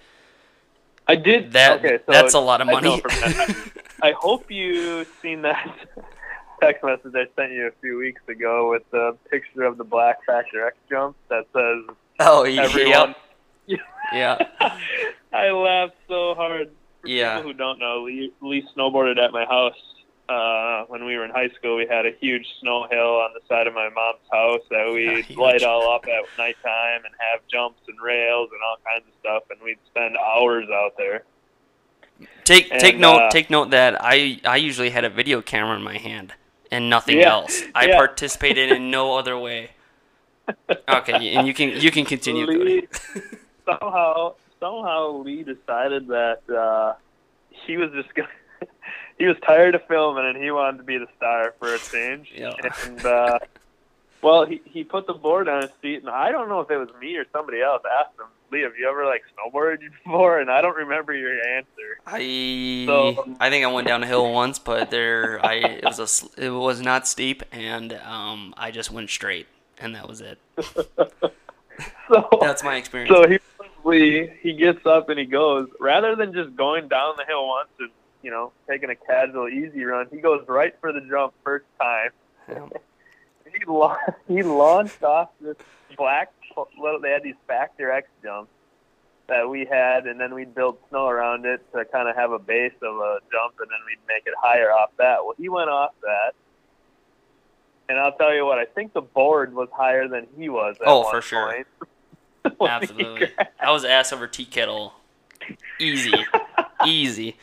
I did that Okay, so that's a lot of money. I hope you seen that text message I sent you a few weeks ago with the picture of the Black Factor X jump that says oh everyone. yeah, I laughed so hard. For Yeah. people who don't know, Lee, Lee snowboarded at my house uh, when we were in high school. We had a huge snow hill on the side of my mom's house that we'd light all up at nighttime and have jumps and rails and all kinds of stuff, and we'd spend hours out there. Take take note uh, take note that I I usually had a video camera in my hand and nothing Yeah, else. I yeah. participated in no other way. Okay, and you can you can continue. Cody. Lee, somehow, somehow Lee decided that uh, he was just gonna. he was tired of filming and he wanted to be the star for a change. Yeah. And uh, well, he he put the board on his feet, and I don't know if it was me or somebody else asked him, Lee, have you ever like snowboarded before? And I don't remember your answer. I So- I think I went down a hill once, but there I it was a it was not steep, and um I just went straight, and that was it. So That's my experience. So he Lee, he gets up and he goes rather than just going down the hill once and you know taking a casual easy run. He goes right for the jump first time. Yeah. He la- he launched off this black. Little, they had these Factor X jumps that we had, and then we'd build snow around it to kind of have a base of a jump, and then we'd make it higher off that. Well, he went off that. And I'll tell you what, I think the board was higher than he was. At Oh, one for sure. point. Absolutely. crashed. I was ass over tea kettle. Easy. Easy.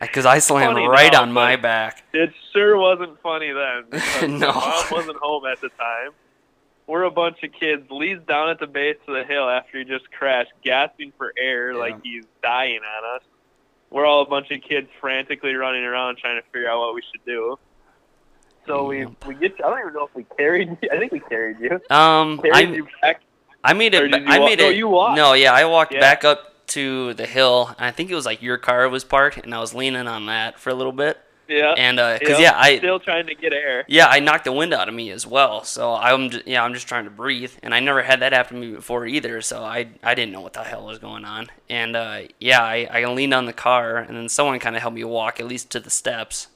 Because I slammed Funny right now, on my back. It sure wasn't funny then. No. Mom wasn't home at the time. We're a bunch of kids. Lee's down at the base of the hill after he just crashed, gasping for air Yeah. like he's dying on us. We're all a bunch of kids frantically running around trying to figure out what we should do. So we Yep. we get. I don't even know if we carried. you. I think we carried you. Um, Carried I you back. I made it. I walk- made no, it. you walked. No, yeah, I walked Yeah. back up to the hill. And I think it was like your car was parked, and I was leaning on that for a little bit. Yeah. And because Yep, yeah, I still trying to get air. yeah I knocked the wind out of me as well. So I'm just, yeah I'm just trying to breathe, and I never had that happen to me before either. So I I didn't know what the hell was going on. And uh, yeah, I I leaned on the car, and then someone kind of helped me walk at least to the steps.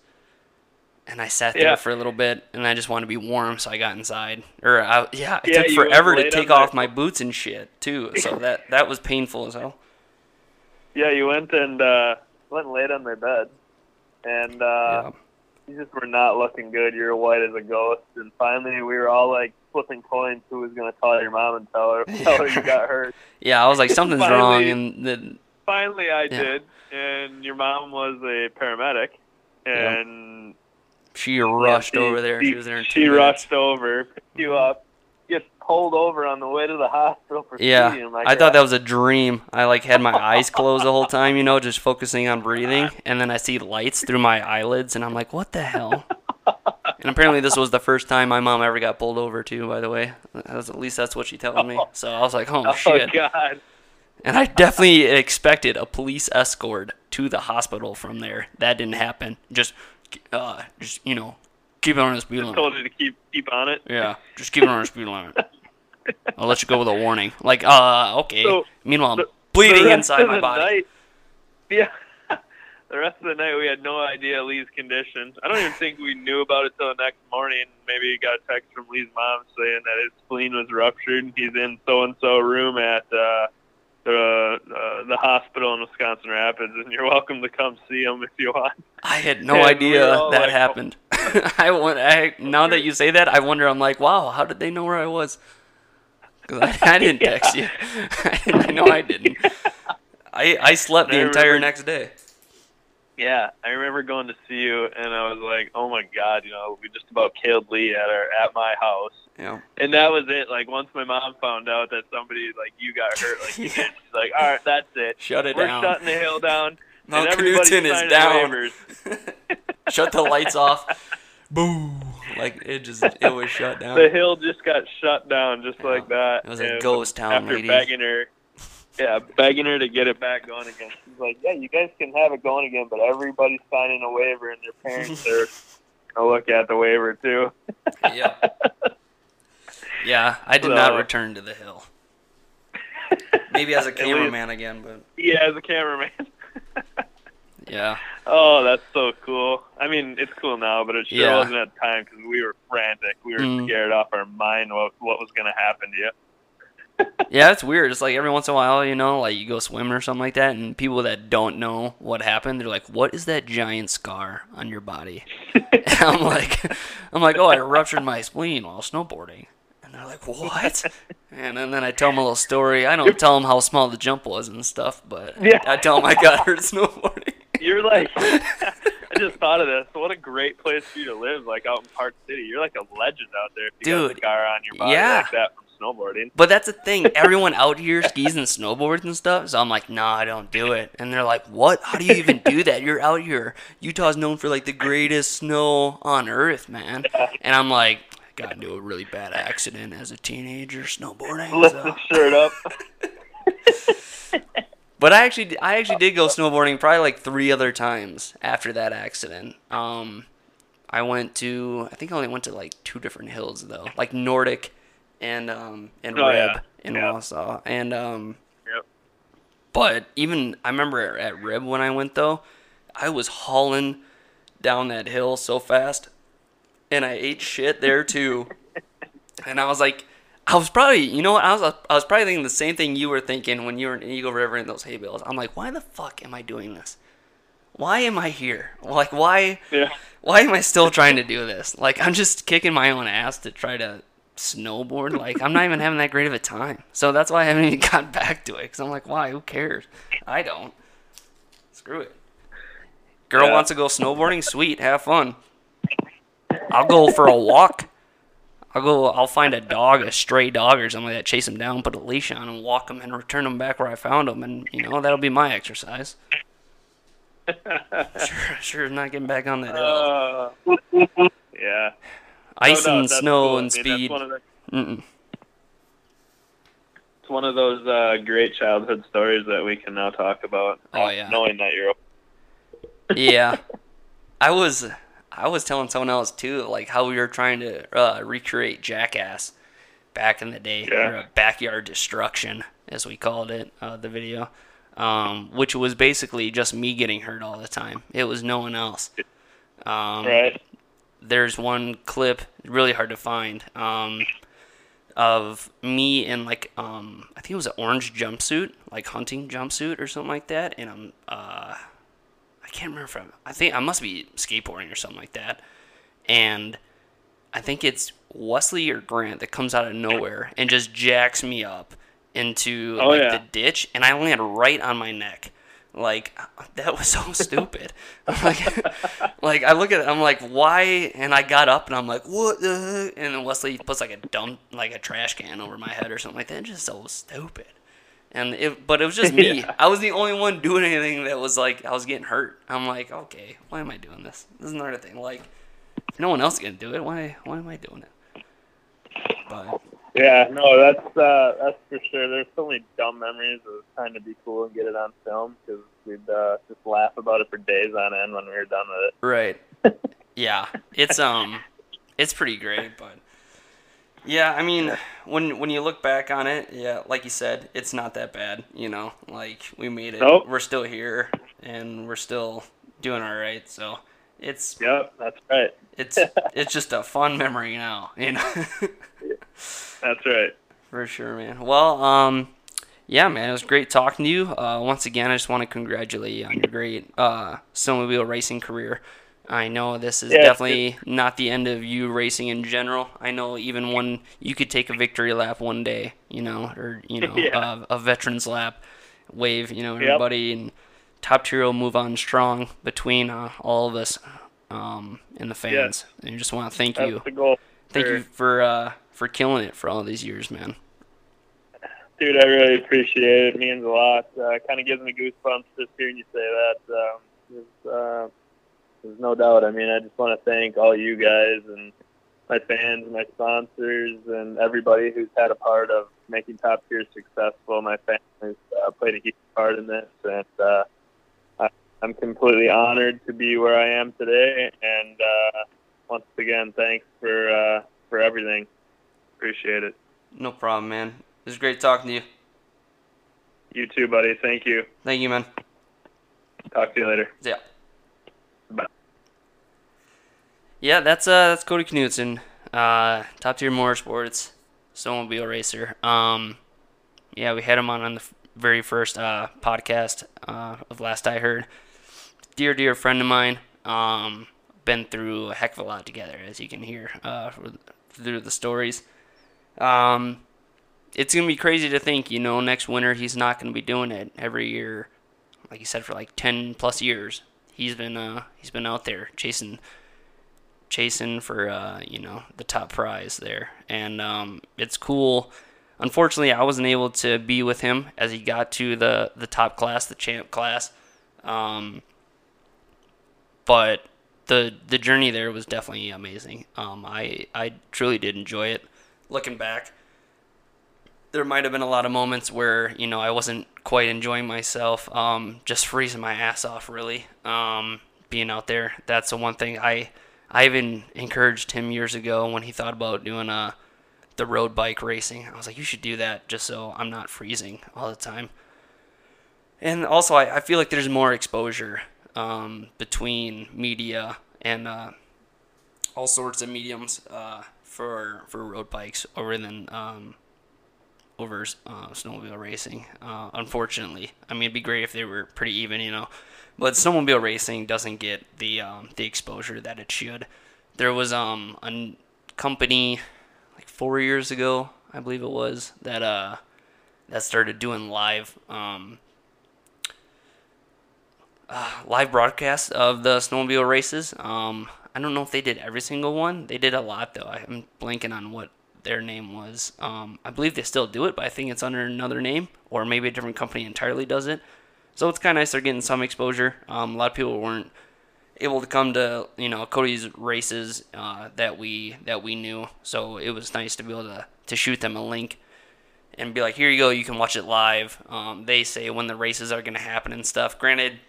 And I sat there Yeah. for a little bit, and I just wanted to be warm, so I got inside. Or I, yeah, it Yeah, took forever to take off my boots and shit too. So that that was painful as hell. Yeah, you went and uh, went and laid on my bed, and uh, Yeah. you just were not looking good. You were white as a ghost, and finally we were all like flipping coins who was going to call your mom and tell her tell her you got hurt. Yeah, I was like, something's wrong, and the, Finally, I Yeah. did, and your mom was a paramedic, and she rushed yeah, over there. She was there in She minutes. rushed over, picked you up, pulled over on the way to the hospital for Yeah, like, I thought that was a dream. I like had my eyes closed the whole time, you know, just focusing on breathing, and then I see lights through my eyelids, and I'm like, what the hell? And apparently, this was the first time my mom ever got pulled over too. By the way, was- at least that's what she told me. So I was like, oh, Oh shit! God! And I definitely expected a police escort to the hospital from there. That didn't happen. Just, uh, just you know, keep it on the speed limit. Told you to keep keep on it. Yeah, just keep it on the speed limit. I'll let you go with a warning. Like, uh, okay. So, Meanwhile, I'm bleeding inside my body. Night, yeah. the rest of the night, we had no idea Lee's condition. I don't even think we knew about it till the next morning. Maybe we got a text from Lee's mom saying that his spleen was ruptured. And he's in so and so room at uh, the uh, the hospital in Wisconsin Rapids, and you're welcome to come see him if you want. I had no And idea that like, oh. I, want, I now that you say that, I wonder. I'm like, wow, how did they know where I was? 'Cause I, I didn't text you. I know I didn't. I I slept the I entire remember- next day. Yeah, I remember going to see you, and I was like, "Oh my God!" You know, we just about killed Lee at our at my house. Yeah. And that was it. Like once my mom found out that somebody like you got hurt, like Yeah. she's like, "All right, that's it. Shut it down. We're shutting the hill down." Mount and Knutson is down. Shut the lights off. Boom. Like it just it was shut down. The hill just got shut down, just Yeah. like that. It was a And ghost town, After ladies. begging her, yeah, begging her to get it back going again. She's like, "Yeah, you guys can have it going again, but everybody's signing a waiver, and their parents are gonna look at the waiver too." yeah. Yeah, I did So- not return to the hill. Maybe as a At least- cameraman again, but Yeah, as a cameraman. Yeah. Oh, that's so cool. I mean, it's cool now, but it sure Yeah. wasn't at the time because we were frantic. We were Mm. scared off our mind what what was going to happen to you. Yeah, it's weird. It's like every once in a while, you know, like you go swimming or something like that, and people that don't know what happened, they're like, "What is that giant scar on your body?" I'm like, "I'm like, oh, I ruptured my spleen while snowboarding," and they're like, "What?" And then, then I tell them a little story. I don't tell them how small the jump was and stuff, but Yeah. I tell them I got hurt snowboarding. You're like, I just thought of this. What a great place for you to live, like out in Park City. You're like a legend out there if you got a Dude, scar on your body yeah. like that from snowboarding. But that's the thing. Everyone out here skis and snowboards and stuff. So I'm like, nah, I don't do it. And they're like, what? How do you even do that? You're out here. Utah's known for like the greatest snow on earth, man. And I'm like, got into a really bad accident as a teenager snowboarding. Lift So. the shirt up. But I actually, I actually did go snowboarding probably like three other times after that accident. Um, I went to, I think I only went to like two different hills though, like Nordic and um and Oh, Rib yeah. in Yeah. Wausau, and um. Yep. But even I remember at Rib when I went though, I was hauling down that hill so fast, and I ate shit there too. and I was like, I was probably, you know what? I was I was probably thinking the same thing you were thinking when you were in Eagle River in those hay bales. I'm like, why the fuck am I doing this? Why am I here? Like, why? Yeah. Why am I still trying to do this? Like, I'm just kicking my own ass to try to snowboard. Like, I'm not even having that great of a time. So that's why I haven't even gotten back to it. Cause I'm like, why? Who cares? I don't. Screw it. Girl Yeah. wants to go snowboarding. Sweet, have fun. I'll go for a walk. I'll go. I'll find a dog, a stray dog or something like that. Chase him down, put a leash on him, walk him, and return him back where I found him. And you know that'll be my exercise. Sure, sure, not getting back on that. Uh, yeah. Ice No doubt, and snow cool. I and mean, speed. That's one the, it's one of those uh, great childhood stories that we can now talk about. Oh, yeah. Knowing that you're Yeah, I was I was telling someone else too, like how we were trying to uh, recreate Jackass back in the day, Yeah. or backyard destruction as we called it, uh, the video, um, which was basically just me getting hurt all the time. It was no one else. Um, Right. there's one clip really hard to find um, of me in like um, I think it was an orange jumpsuit, like hunting jumpsuit or something like that, and I'm uh, can't remember from. I'm, think I must be skateboarding or something like that, and I think it's Wesley or Grant that comes out of nowhere and just jacks me up into Oh, like yeah. the ditch, and I land right on my neck. Like that was so stupid. like, like I look at it, I'm like, why? And I got up and I'm like, what the? And then Wesley puts like a dump, like a trash can over my head or something like that. It's just so stupid. And it, but it was just me. Yeah. I was the only one doing anything that was like I was getting hurt. I'm like, okay, why am I doing this? This is another thing. Like, no one else is gonna do it, why? Why am I doing it? But Yeah, no, that's uh, that's for sure. There's so many dumb memories of trying to be cool and get it on film because we'd uh, just laugh about it for days on end when we were done with it. Right. yeah, it's um, it's pretty great, but yeah, I mean, when when you look back on it, yeah, like you said, it's not that bad. You know, like we made it. Nope. We're still here, and we're still doing all right. So it's Yep, that's right. it's it's just a fun memory now. You know. That's right. For sure, man. Well, um, yeah, man, it was great talking to you. Uh, once again, I just want to congratulate you on your great uh, snowmobile racing career. I know this is Yeah, definitely not the end of you racing in general. I know even when you could take a victory lap one day, you know, or you know, Yeah. uh, a veterans lap, wave, you know, Yep. everybody, and Top Tier will move on strong between uh, all of us um, and the fans. And I just want to thank That's you, the goal. thank Sure. you for uh, for killing it for all these years, man. Dude, I really appreciate it. It means a lot. Uh, kind of gives me goosebumps just hearing you say that. Um, uh, there's no doubt. I mean, I just want to thank all you guys and my fans, my sponsors, and everybody who's had a part of making Top Tier successful. My family's uh, played a huge part in this, and uh, I, I'm completely honored to be where I am today. And uh, once again, thanks for uh, for everything. Appreciate it. No problem, man. It was great talking to you. You too, buddy. Thank you. Thank you, man. Talk to you later. Yeah. Yeah, that's uh that's Cody Knutson, uh, top tier motorsports, snowmobile racer. Um, yeah, we had him on on the very first uh podcast uh of last I heard. Dear dear friend of mine. Um, been through a heck of a lot together, as you can hear uh through the stories. Um, it's gonna be crazy to think, you know, next winter he's not gonna be doing it every year, like you said, for like ten plus years. He's been uh he's been out there chasing chasing for uh, you know the top prize there, and um, it's cool. Unfortunately, I wasn't able to be with him as he got to the the top class, the champ class. Um, but the the journey there was definitely amazing. Um, I I truly did enjoy it. Looking back, there might have been a lot of moments where you know I wasn't quite enjoying myself, um, just freezing my ass off. Really, um, being out there. That's the one thing I I even encouraged him years ago when he thought about doing uh, the road bike racing. I was like, you should do that just so I'm not freezing all the time. And also, I, I feel like there's more exposure um, between media and uh, all sorts of mediums uh, for for road bikes over than um, over uh, snowmobile racing. Uh, unfortunately, I mean, it'd be great if they were pretty even, you know. But snowmobile racing doesn't get the um, the exposure that it should. There was um, a company like four years ago, I believe it was, that uh that started doing live um, uh, live broadcasts of the snowmobile races. Um, I don't know if they did every single one. They did a lot though. I'm blanking on what their name was. Um, I believe they still do it, but I think it's under another name, or maybe a different company entirely does it. So it's kind of nice they're getting some exposure. Um, a lot of people weren't able to come to you know Cody's races uh, that we that we knew, so it was nice to be able to to shoot them a link and be like, here you go, you can watch it live. Um, they say when the races are going to happen and stuff. Granted,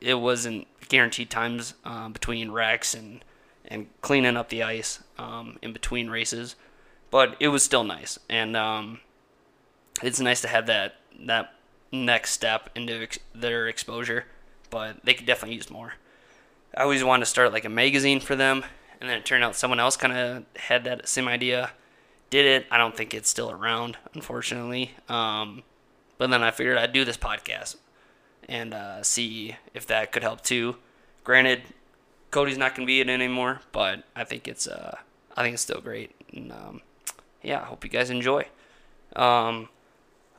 it wasn't guaranteed times uh, between wrecks and and cleaning up the ice um, in between races, but it was still nice, and um, it's nice to have that that next step into ex- their exposure. But they could definitely use more. I always wanted to start like a magazine for them, and then it turned out someone else kind of had that same idea, did it. I don't think it's still around, unfortunately. Um, but then I figured I'd do this podcast and uh, see if that could help too. Granted, Cody's not going to be it anymore, but I think it's uh, I think it's still great. And um, yeah, I hope you guys enjoy. Um,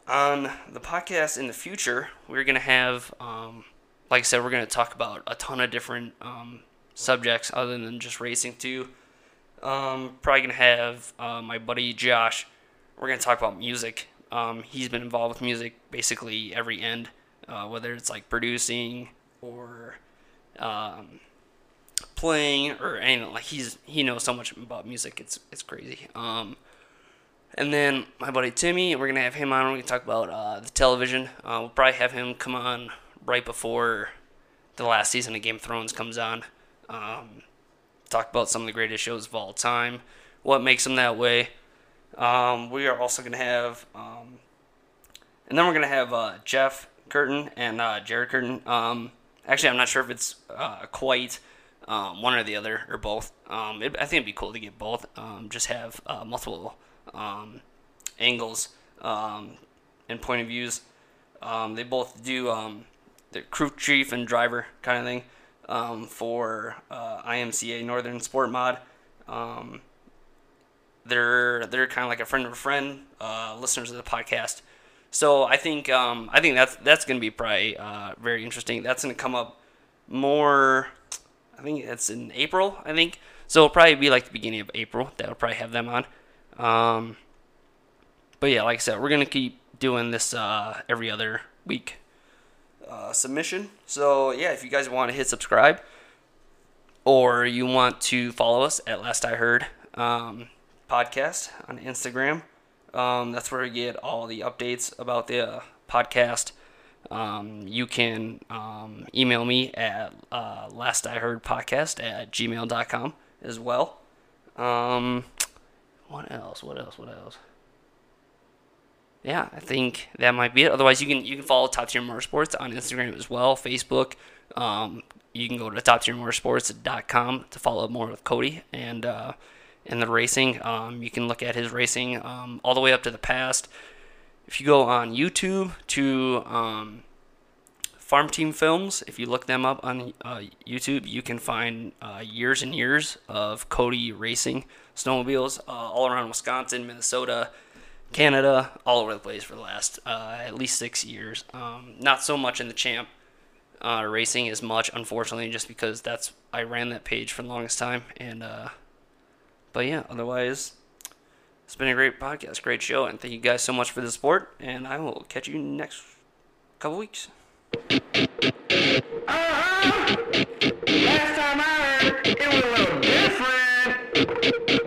on the podcast in the future, we're going to have, um, like I said, we're going to talk about a ton of different um, subjects other than just racing too. Um, probably going to have uh, my buddy Josh. We're going to talk about music. Um, he's been involved with music basically every end, uh, whether it's like producing or um, playing or anything. Like he's he knows so much about music. It's it's crazy. Um, and then my buddy Timmy, we're gonna have him on. We're gonna talk about uh, the television. Uh, we'll probably have him come on right before the last season of Game of Thrones comes on. Um, talk about some of the greatest shows of all time, what makes them that way. Um, we are also gonna have, um, and then we're gonna have uh, Jeff Curtin and uh, Jared Curtin. Um, actually, I'm not sure if it's uh, quite um, one or the other or both. Um, it, I think it'd be cool to get both. Um, just have uh, multiple um, angles um, and point of views. Um, they both do um, the crew chief and driver kind of thing um, for uh, IMCA Northern Sport Mod. They're they're kind of like a friend of a friend, uh, listeners of the podcast. So I think I think that's that's going to be probably uh, very interesting. That's going to come up more. I think it's in April. I think so. It'll probably be like the beginning of April. That'll probably have them on. Um, but yeah, like I said, we're gonna keep doing this uh, every other week uh, submission. So yeah, if you guys want to hit subscribe, or you want to follow us at Last I Heard um, podcast on Instagram, um, that's where you get all the updates about the uh, podcast. Um, you can um, email me at uh, last I heard podcast at gmail.com as well. Um, what else? What else? What else? Yeah, I think that might be it. Otherwise, you can you can follow Top Tier Motorsports on Instagram as well, Facebook. Um, you can go to toptiermotorsports.com to follow up more with Cody and uh, and the racing. Um, you can look at his racing um, all the way up to the past. If you go on YouTube to um, Farm Team Films, if you look them up on uh, YouTube, you can find uh, years and years of Cody racing snowmobiles uh, all around Wisconsin, Minnesota, Canada, all over the place for the last uh, at least six years. Um, not so much in the champ uh, racing as much, unfortunately, just because that's I ran that page for the longest time. And uh, but yeah, otherwise, it's been a great podcast, great show, and thank you guys so much for the support. And I will catch you next couple weeks. Uh-huh. Last time I heard, it was a little different.